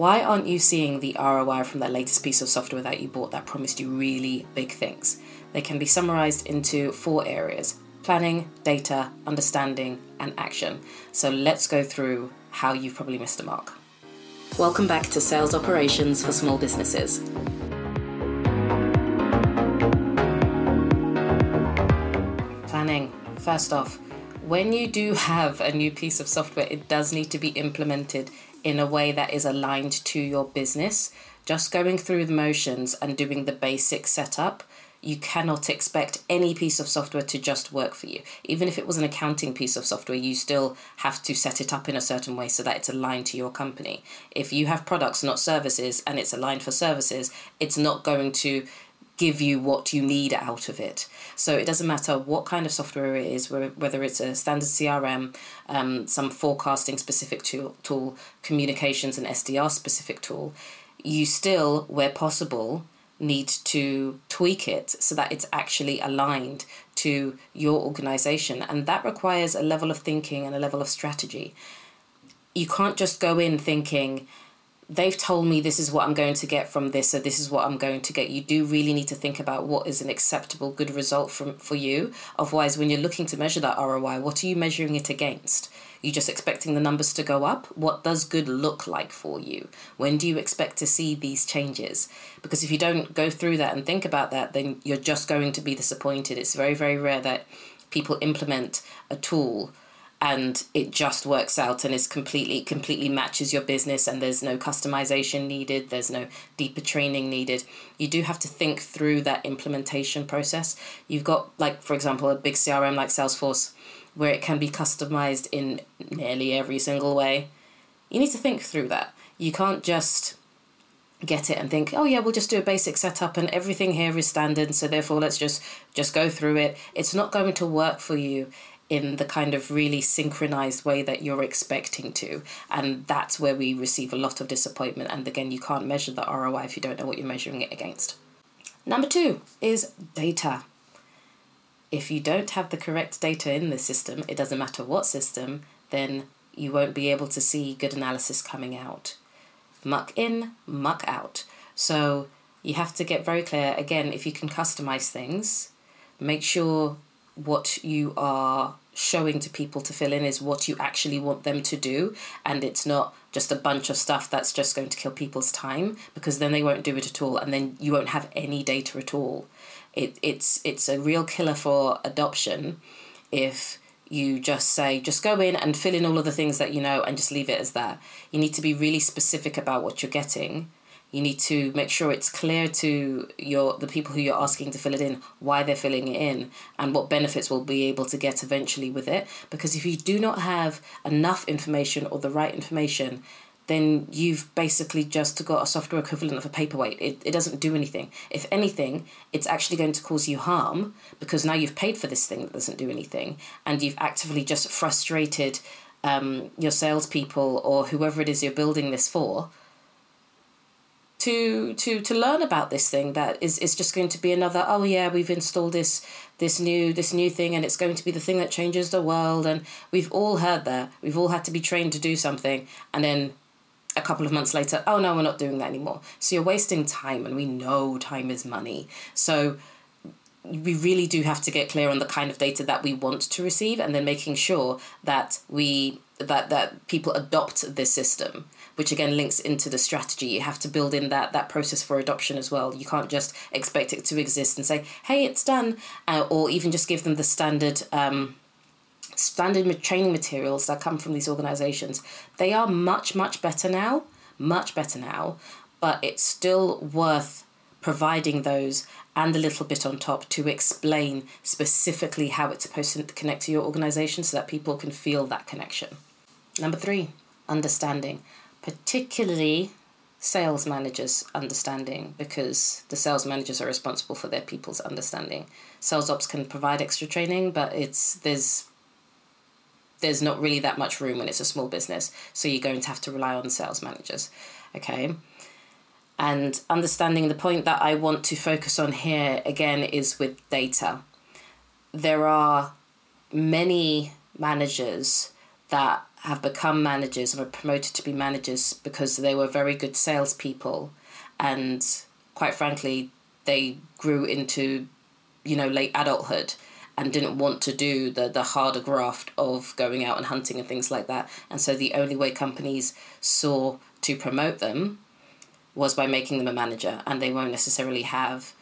Why aren't you seeing the ROI from that latest piece of software that you bought that promised you really big things? They can be summarized into four areas planning, data, understanding, and action. So let's go through how you've probably missed the mark. Welcome back to Sales Operations for Small Businesses. Planning. First off, when you do have a new piece of software, it does need to be implemented in a way that is aligned to your business. Just going through the motions and doing the basic setup you cannot expect any piece of software to just work for you. Even if it was an accounting piece of software, you still have to set it up in a certain way so that it's aligned to your company. If you have products, not services, and it's aligned for services, it's not going to give you what you need out of it. So it doesn't matter what kind of software it is, whether it's a standard CRM, um, some forecasting specific tool, tool, communications and SDR specific tool, you still, where possible, need to tweak it so that it's actually aligned to your organization. And that requires a level of thinking and a level of strategy. You can't just go in thinking, they've told me this is what I'm going to get from this, so this is what I'm going to get. You do really need to think about what is an acceptable, good result from for you. Otherwise, when you're looking to measure that ROI, what are you measuring it against? You just expecting the numbers to go up? What does good look like for you? When do you expect to see these changes? Because if you don't go through that and think about that, then you're just going to be disappointed. It's very, very rare that people implement a tool and it just works out and is completely completely matches your business and there's no customization needed there's no deeper training needed you do have to think through that implementation process you've got like for example a big crm like salesforce where it can be customized in nearly every single way. You need to think through that. You can't just get it and think, oh yeah, we'll just do a basic setup and everything here is standard, so therefore let's just just go through it. It's not going to work for you in the kind of really synchronized way that you're expecting to. And that's where we receive a lot of disappointment. And again, you can't measure the ROI if you don't know what you're measuring it against. Number two is data if you don't have the correct data in the system, it doesn't matter what system, then you won't be able to see good analysis coming out. Muck in, muck out. So you have to get very clear again if you can customize things, make sure what you are showing to people to fill in is what you actually want them to do. And it's not just a bunch of stuff that's just going to kill people's time because then they won't do it at all and then you won't have any data at all. It, it's it's a real killer for adoption if you just say just go in and fill in all of the things that you know and just leave it as that. You need to be really specific about what you're getting you need to make sure it's clear to your the people who you're asking to fill it in why they're filling it in and what benefits we'll be able to get eventually with it because if you do not have enough information or the right information then you've basically just got a software equivalent of a paperweight. It, it doesn't do anything. If anything, it's actually going to cause you harm because now you've paid for this thing that doesn't do anything and you've actively just frustrated um, your salespeople or whoever it is you're building this for to to to learn about this thing that is is just going to be another oh yeah we've installed this this new this new thing and it's going to be the thing that changes the world and we've all heard that we've all had to be trained to do something and then a couple of months later, oh no, we're not doing that anymore. So you're wasting time, and we know time is money. So we really do have to get clear on the kind of data that we want to receive and then making sure that we that that people adopt this system which again links into the strategy. You have to build in that that process for adoption as well. You can't just expect it to exist and say hey it's done uh, or even just give them the standard um, standard training materials that come from these organizations, they are much, much better now, much better now, but it's still worth providing those and a little bit on top to explain specifically how it's supposed to connect to your organization so that people can feel that connection. Number three, understanding, particularly sales managers' understanding, because the sales managers are responsible for their people's understanding. Sales ops can provide extra training, but it's there's there's not really that much room when it's a small business. So you're going to have to rely on sales managers. Okay. And understanding the point that I want to focus on here again is with data. There are many managers that have become managers and were promoted to be managers because they were very good salespeople. And quite frankly they grew into you know late adulthood and didn't want to do the the harder graft of going out and hunting and things like that. And so the only way companies saw to promote them was by making them a manager. And they won't necessarily have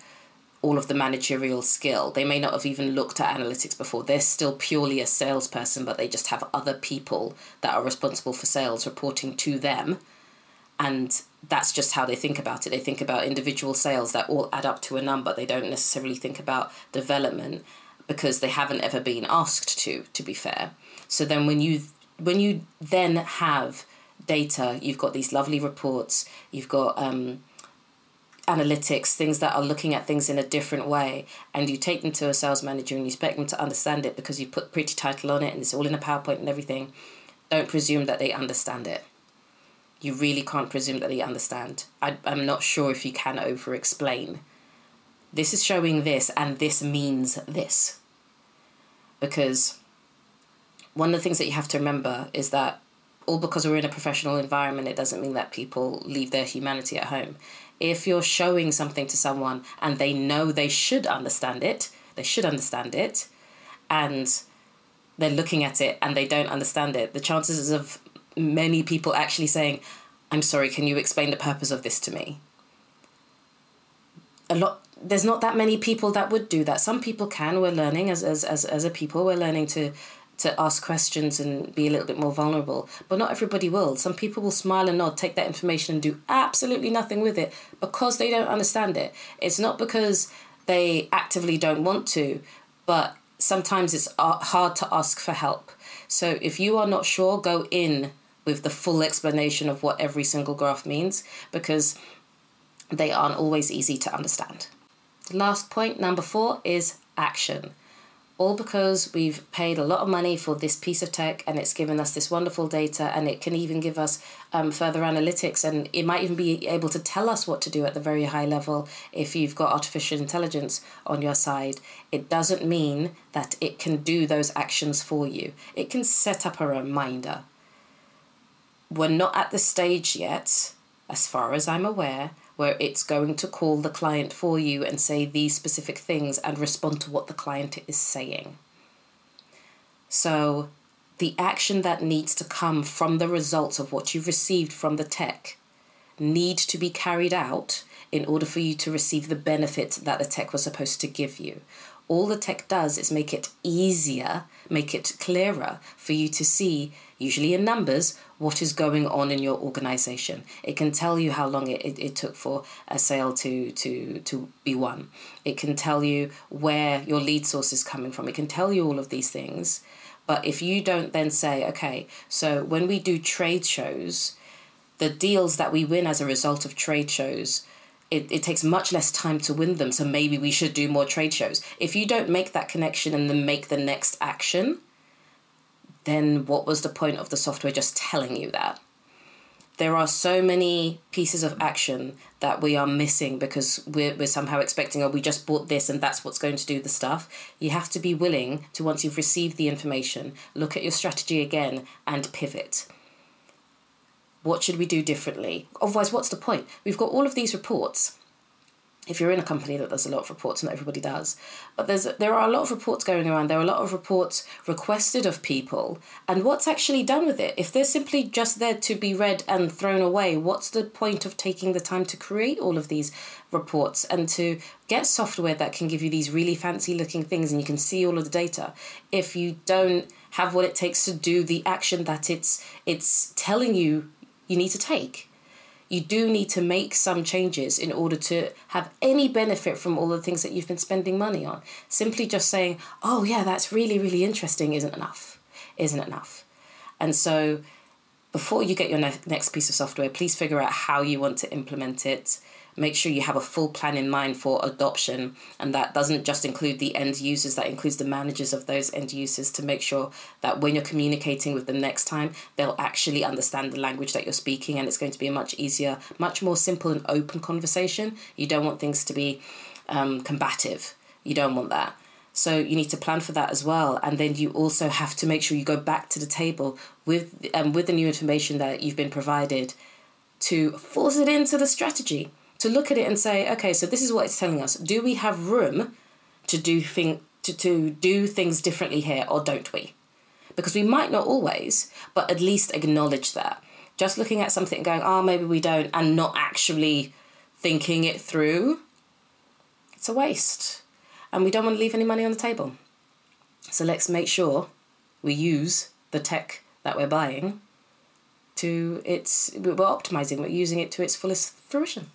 all of the managerial skill. They may not have even looked at analytics before. They're still purely a salesperson, but they just have other people that are responsible for sales reporting to them. And that's just how they think about it. They think about individual sales that all add up to a number. They don't necessarily think about development because they haven't ever been asked to, to be fair. So then when you when you then have data, you've got these lovely reports, you've got um, analytics, things that are looking at things in a different way, and you take them to a sales manager and you expect them to understand it because you put pretty title on it and it's all in a PowerPoint and everything, don't presume that they understand it. You really can't presume that they understand. I, I'm not sure if you can over explain. This is showing this, and this means this. Because one of the things that you have to remember is that all because we're in a professional environment, it doesn't mean that people leave their humanity at home if you're showing something to someone and they know they should understand it, they should understand it, and they're looking at it and they don't understand it, the chances of many people actually saying, I'm sorry, can you explain the purpose of this to me? A lot there's not that many people that would do that. Some people can. We're learning as as as, as a people, we're learning to to ask questions and be a little bit more vulnerable. But not everybody will. Some people will smile and nod, take that information and do absolutely nothing with it because they don't understand it. It's not because they actively don't want to, but sometimes it's hard to ask for help. So if you are not sure, go in with the full explanation of what every single graph means because they aren't always easy to understand. last point, number four, is action all because we've paid a lot of money for this piece of tech and it's given us this wonderful data and it can even give us um, further analytics and it might even be able to tell us what to do at the very high level if you've got artificial intelligence on your side. It doesn't mean that it can do those actions for you. It can set up a reminder. We're not at the stage yet as far as i'm aware where it's going to call the client for you and say these specific things and respond to what the client is saying. So, the action that needs to come from the results of what you've received from the tech need to be carried out in order for you to receive the benefit that the tech was supposed to give you. All the tech does is make it easier, make it clearer for you to see, usually in numbers, what is going on in your organization. It can tell you how long it, it, it took for a sale to, to, to be won. It can tell you where your lead source is coming from. It can tell you all of these things. But if you don't then say, okay, so when we do trade shows, the deals that we win as a result of trade shows, it, it takes much less time to win them. So maybe we should do more trade shows. If you don't make that connection and then make the next action, then what was the point of the software just telling you that? There are so many pieces of action that we are missing because we're, we're somehow expecting, oh, we just bought this and that's what's going to do the stuff. You have to be willing to, once you've received the information, look at your strategy again and pivot. What should we do differently? Otherwise, what's the point? We've got all of these reports if you're in a company that does a lot of reports, not everybody does, but there's there are a lot of reports going around. There are a lot of reports requested of people, and what's actually done with it? If they're simply just there to be read and thrown away, what's the point of taking the time to create all of these reports and to get software that can give you these really fancy looking things and you can see all of the data if you don't have what it takes to do the action that it's it's telling you you need to take? you do need to make some changes in order to have any benefit from all the things that you've been spending money on. Simply just saying, oh, yeah, that's really, really interesting isn't enough. Isn't enough. And so, before you get your ne- next piece of software, please figure out how you want to implement it make sure you have a full plan in mind for adoption. And that doesn't just include the end users that includes the managers of those end users to make sure that when you're communicating with them next time they'll actually understand the language that you're speaking. And it's going to be a much easier much more simple and open conversation. You don't want things to be um, combative. You don't want that. So you need to plan for that as well, and then you also have to make sure you go back to the table with um, with the new information that you've been provided to force it into the strategy. To look at it and say, okay, so this is what it's telling us. Do we have room to do thing to, to do things differently here, or don't we? Because we might not always, but at least acknowledge that. Just looking at something and going, oh, maybe we don't, and not actually thinking it through, it's a waste and we don't want to leave any money on the table. So let's make sure we use the tech that we're buying to its we're optimizing, we're using it to its fullest fruition.